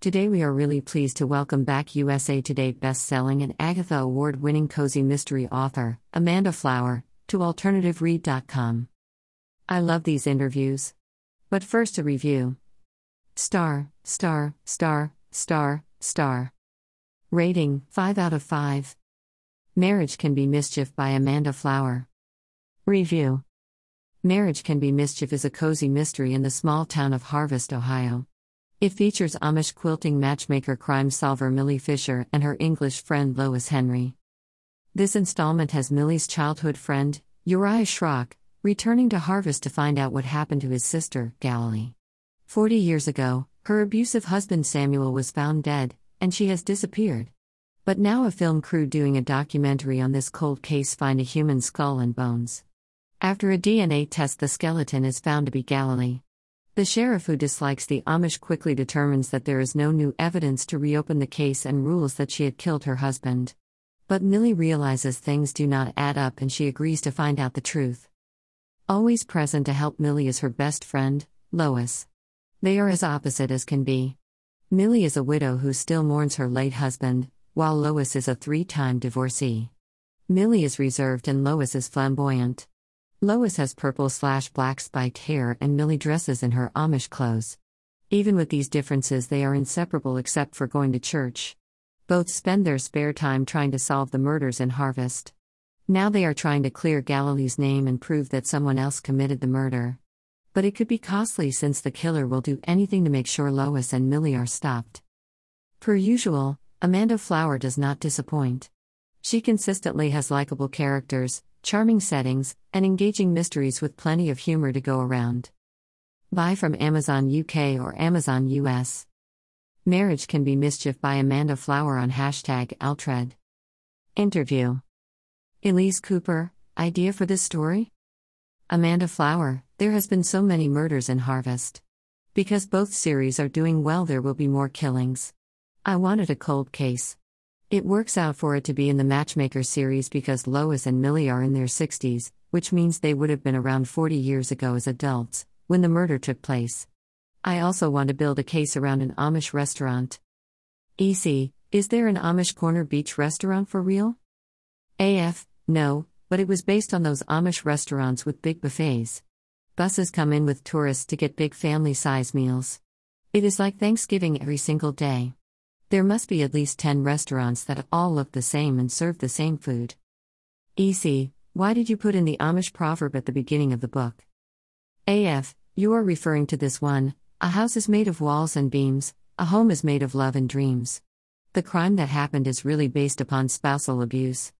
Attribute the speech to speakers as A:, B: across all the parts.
A: Today we are really pleased to welcome back USA Today best-selling and Agatha Award-winning cozy mystery author, Amanda Flower, to alternativeread.com. I love these interviews. But first a review. Star, star, star, star, star. Rating 5 out of 5. Marriage Can Be Mischief by Amanda Flower. Review Marriage Can Be Mischief is a cozy mystery in the small town of Harvest, Ohio. It features Amish quilting matchmaker crime solver Millie Fisher and her English friend Lois Henry. This installment has Millie's childhood friend, Uriah Schrock, returning to Harvest to find out what happened to his sister, Galilee. Forty years ago, her abusive husband Samuel was found dead, and she has disappeared. But now a film crew doing a documentary on this cold case find a human skull and bones. After a DNA test, the skeleton is found to be Galilee. The sheriff who dislikes the Amish quickly determines that there is no new evidence to reopen the case and rules that she had killed her husband. But Millie realizes things do not add up and she agrees to find out the truth. Always present to help Millie is her best friend, Lois. They are as opposite as can be. Millie is a widow who still mourns her late husband, while Lois is a three time divorcee. Millie is reserved and Lois is flamboyant. Lois has purple slash black spiked hair and Millie dresses in her Amish clothes. Even with these differences, they are inseparable except for going to church. Both spend their spare time trying to solve the murders in Harvest. Now they are trying to clear Galilee's name and prove that someone else committed the murder. But it could be costly since the killer will do anything to make sure Lois and Millie are stopped. Per usual, Amanda Flower does not disappoint. She consistently has likable characters, charming settings, and engaging mysteries with plenty of humor to go around. Buy from Amazon UK or Amazon US. Marriage Can Be Mischief by Amanda Flower on hashtag Altred. Interview Elise Cooper, idea for this story? Amanda Flower, there has been so many murders in Harvest. Because both series are doing well, there will be more killings. I wanted a cold case. It works out for it to be in the Matchmaker series because Lois and Millie are in their 60s, which means they would have been around 40 years ago as adults, when the murder took place. I also want to build a case around an Amish restaurant. EC, is there an Amish Corner Beach restaurant for real? AF, no, but it was based on those Amish restaurants with big buffets. Buses come in with tourists to get big family size meals. It is like Thanksgiving every single day. There must be at least 10 restaurants that all look the same and serve the same food. EC, why did you put in the Amish proverb at the beginning of the book? AF, you are referring to this one a house is made of walls and beams, a home is made of love and dreams. The crime that happened is really based upon spousal abuse.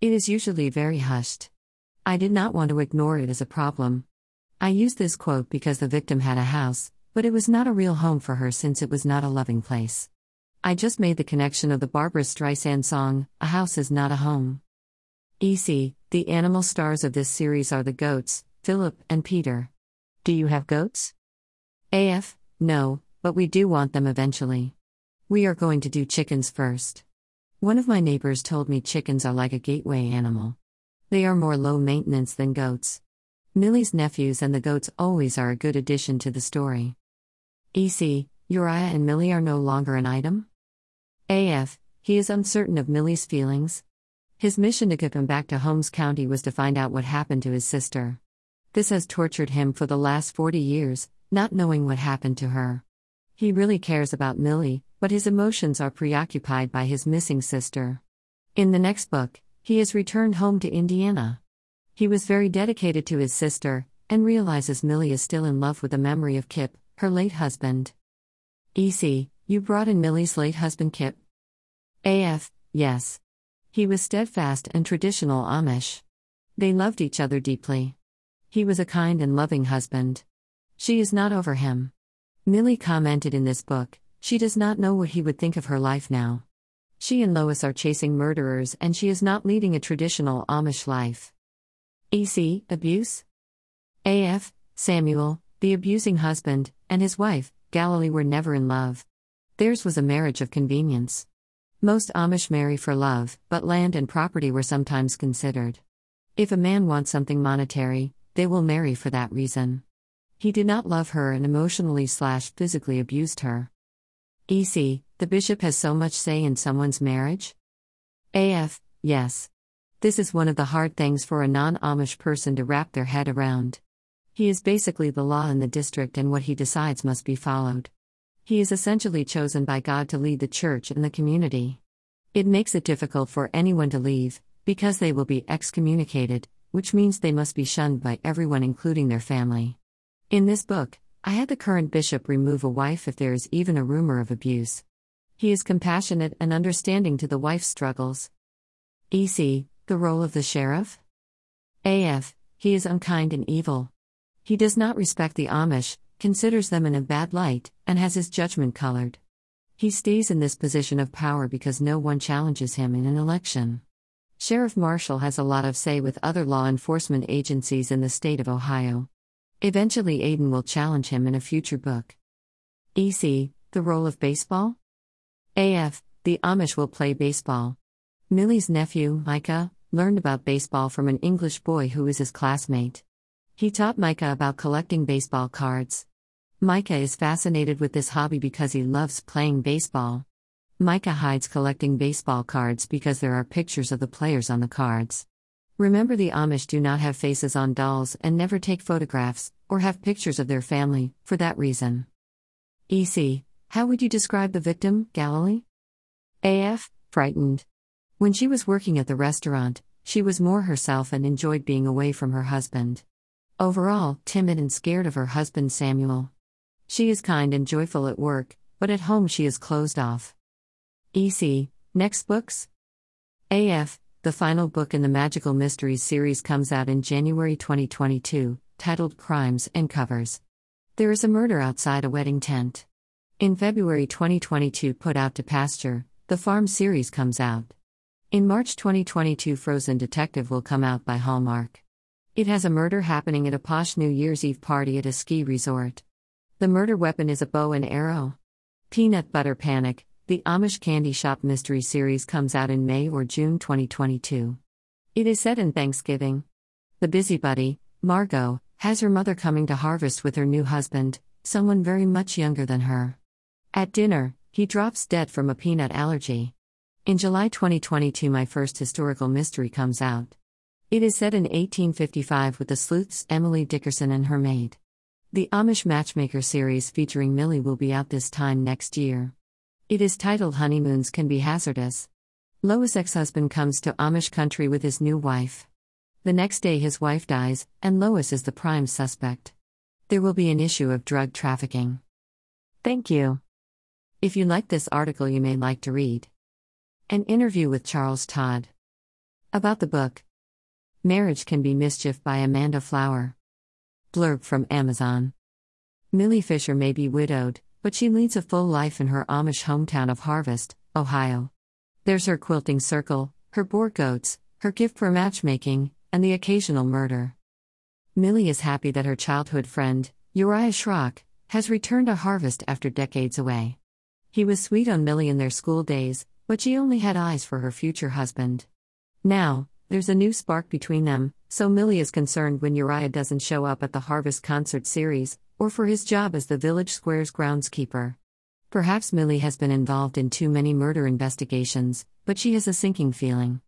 A: It is usually very hushed. I did not want to ignore it as a problem. I use this quote because the victim had a house, but it was not a real home for her since it was not a loving place. I just made the connection of the Barbra Streisand song, A House is Not a Home. EC, the animal stars of this series are the goats, Philip and Peter. Do you have goats? AF, no, but we do want them eventually. We are going to do chickens first. One of my neighbors told me chickens are like a gateway animal. They are more low maintenance than goats. Millie's nephews and the goats always are a good addition to the story. EC, Uriah and Millie are no longer an item? AF, he is uncertain of Millie's feelings. His mission to get him back to Holmes County was to find out what happened to his sister. This has tortured him for the last 40 years, not knowing what happened to her. He really cares about Millie, but his emotions are preoccupied by his missing sister. In the next book, he is returned home to Indiana. He was very dedicated to his sister, and realizes Millie is still in love with the memory of Kip, her late husband. EC, you brought in Millie's late husband Kip? AF, yes. He was steadfast and traditional Amish. They loved each other deeply. He was a kind and loving husband. She is not over him. Millie commented in this book, she does not know what he would think of her life now. She and Lois are chasing murderers and she is not leading a traditional Amish life. EC, abuse? AF, Samuel, the abusing husband, and his wife, Galilee were never in love. Theirs was a marriage of convenience. Most Amish marry for love, but land and property were sometimes considered. If a man wants something monetary, they will marry for that reason. He did not love her and emotionally slash physically abused her. EC, the bishop has so much say in someone's marriage? AF, yes. This is one of the hard things for a non Amish person to wrap their head around. He is basically the law in the district, and what he decides must be followed. He is essentially chosen by God to lead the church and the community. It makes it difficult for anyone to leave, because they will be excommunicated, which means they must be shunned by everyone, including their family. In this book, I had the current bishop remove a wife if there is even a rumor of abuse. He is compassionate and understanding to the wife's struggles. EC, the role of the sheriff? AF, he is unkind and evil. He does not respect the Amish, considers them in a bad light, and has his judgment colored. He stays in this position of power because no one challenges him in an election. Sheriff Marshall has a lot of say with other law enforcement agencies in the state of Ohio. Eventually, Aiden will challenge him in a future book. EC, the role of baseball? AF, the Amish will play baseball. Millie's nephew, Micah, learned about baseball from an English boy who is his classmate. He taught Micah about collecting baseball cards. Micah is fascinated with this hobby because he loves playing baseball. Micah hides collecting baseball cards because there are pictures of the players on the cards. Remember, the Amish do not have faces on dolls and never take photographs, or have pictures of their family, for that reason. EC, how would you describe the victim, Galilee? AF, frightened. When she was working at the restaurant, she was more herself and enjoyed being away from her husband. Overall, timid and scared of her husband Samuel. She is kind and joyful at work, but at home she is closed off. EC, next books? AF, the final book in the Magical Mysteries series comes out in January 2022, titled Crimes and Covers. There is a murder outside a wedding tent. In February 2022, Put Out to Pasture, the Farm series comes out. In March 2022, Frozen Detective will come out by Hallmark. It has a murder happening at a posh New Year's Eve party at a ski resort. The murder weapon is a bow and arrow. Peanut Butter Panic, the Amish Candy Shop Mystery Series comes out in May or June 2022. It is set in Thanksgiving. The busybody, Margot, has her mother coming to harvest with her new husband, someone very much younger than her. At dinner, he drops dead from a peanut allergy. In July 2022, my first historical mystery comes out. It is set in 1855 with the sleuths Emily Dickinson and her maid. The Amish Matchmaker series featuring Millie will be out this time next year. It is titled Honeymoons Can Be Hazardous. Lois' ex husband comes to Amish country with his new wife. The next day, his wife dies, and Lois is the prime suspect. There will be an issue of drug trafficking. Thank you. If you like this article, you may like to read an interview with Charles Todd about the book Marriage Can Be Mischief by Amanda Flower. Blurb from Amazon. Millie Fisher may be widowed, but she leads a full life in her Amish hometown of Harvest, Ohio. There's her quilting circle, her Boer goats, her gift for matchmaking, and the occasional murder. Millie is happy that her childhood friend, Uriah Schrock, has returned to Harvest after decades away. He was sweet on Millie in their school days, but she only had eyes for her future husband. Now, there's a new spark between them, so Millie is concerned when Uriah doesn't show up at the Harvest concert series, or for his job as the village square's groundskeeper. Perhaps Millie has been involved in too many murder investigations, but she has a sinking feeling.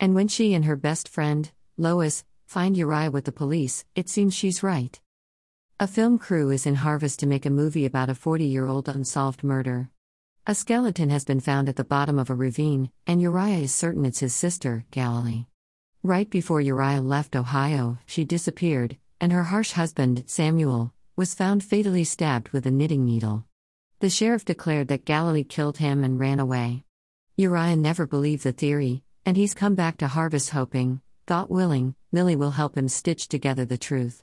A: And when she and her best friend, Lois, find Uriah with the police, it seems she's right. A film crew is in Harvest to make a movie about a 40 year old unsolved murder. A skeleton has been found at the bottom of a ravine, and Uriah is certain it's his sister, Galilee. Right before Uriah left Ohio, she disappeared, and her harsh husband, Samuel, was found fatally stabbed with a knitting needle. The sheriff declared that Galilee killed him and ran away. Uriah never believed the theory, and he's come back to harvest hoping, thought willing, Millie will help him stitch together the truth.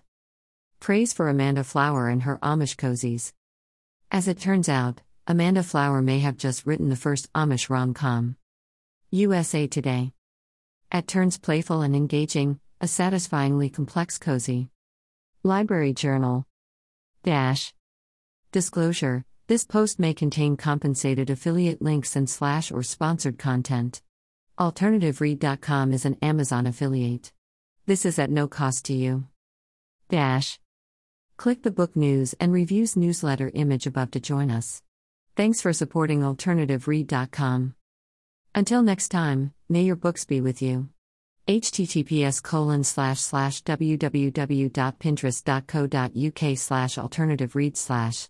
A: Praise for Amanda Flower and her Amish cozies. As it turns out, Amanda Flower may have just written the first Amish rom com. USA Today. At turns playful and engaging, a satisfyingly complex cozy. Library Journal. Dash. Disclosure This post may contain compensated affiliate links and slash or sponsored content. AlternativeRead.com is an Amazon affiliate. This is at no cost to you. Dash. Click the book news and reviews newsletter image above to join us. Thanks for supporting AlternativeRead.com. Until next time, may your books be with you. https colon slash slash www.pinterest.co.uk slash alternative read slash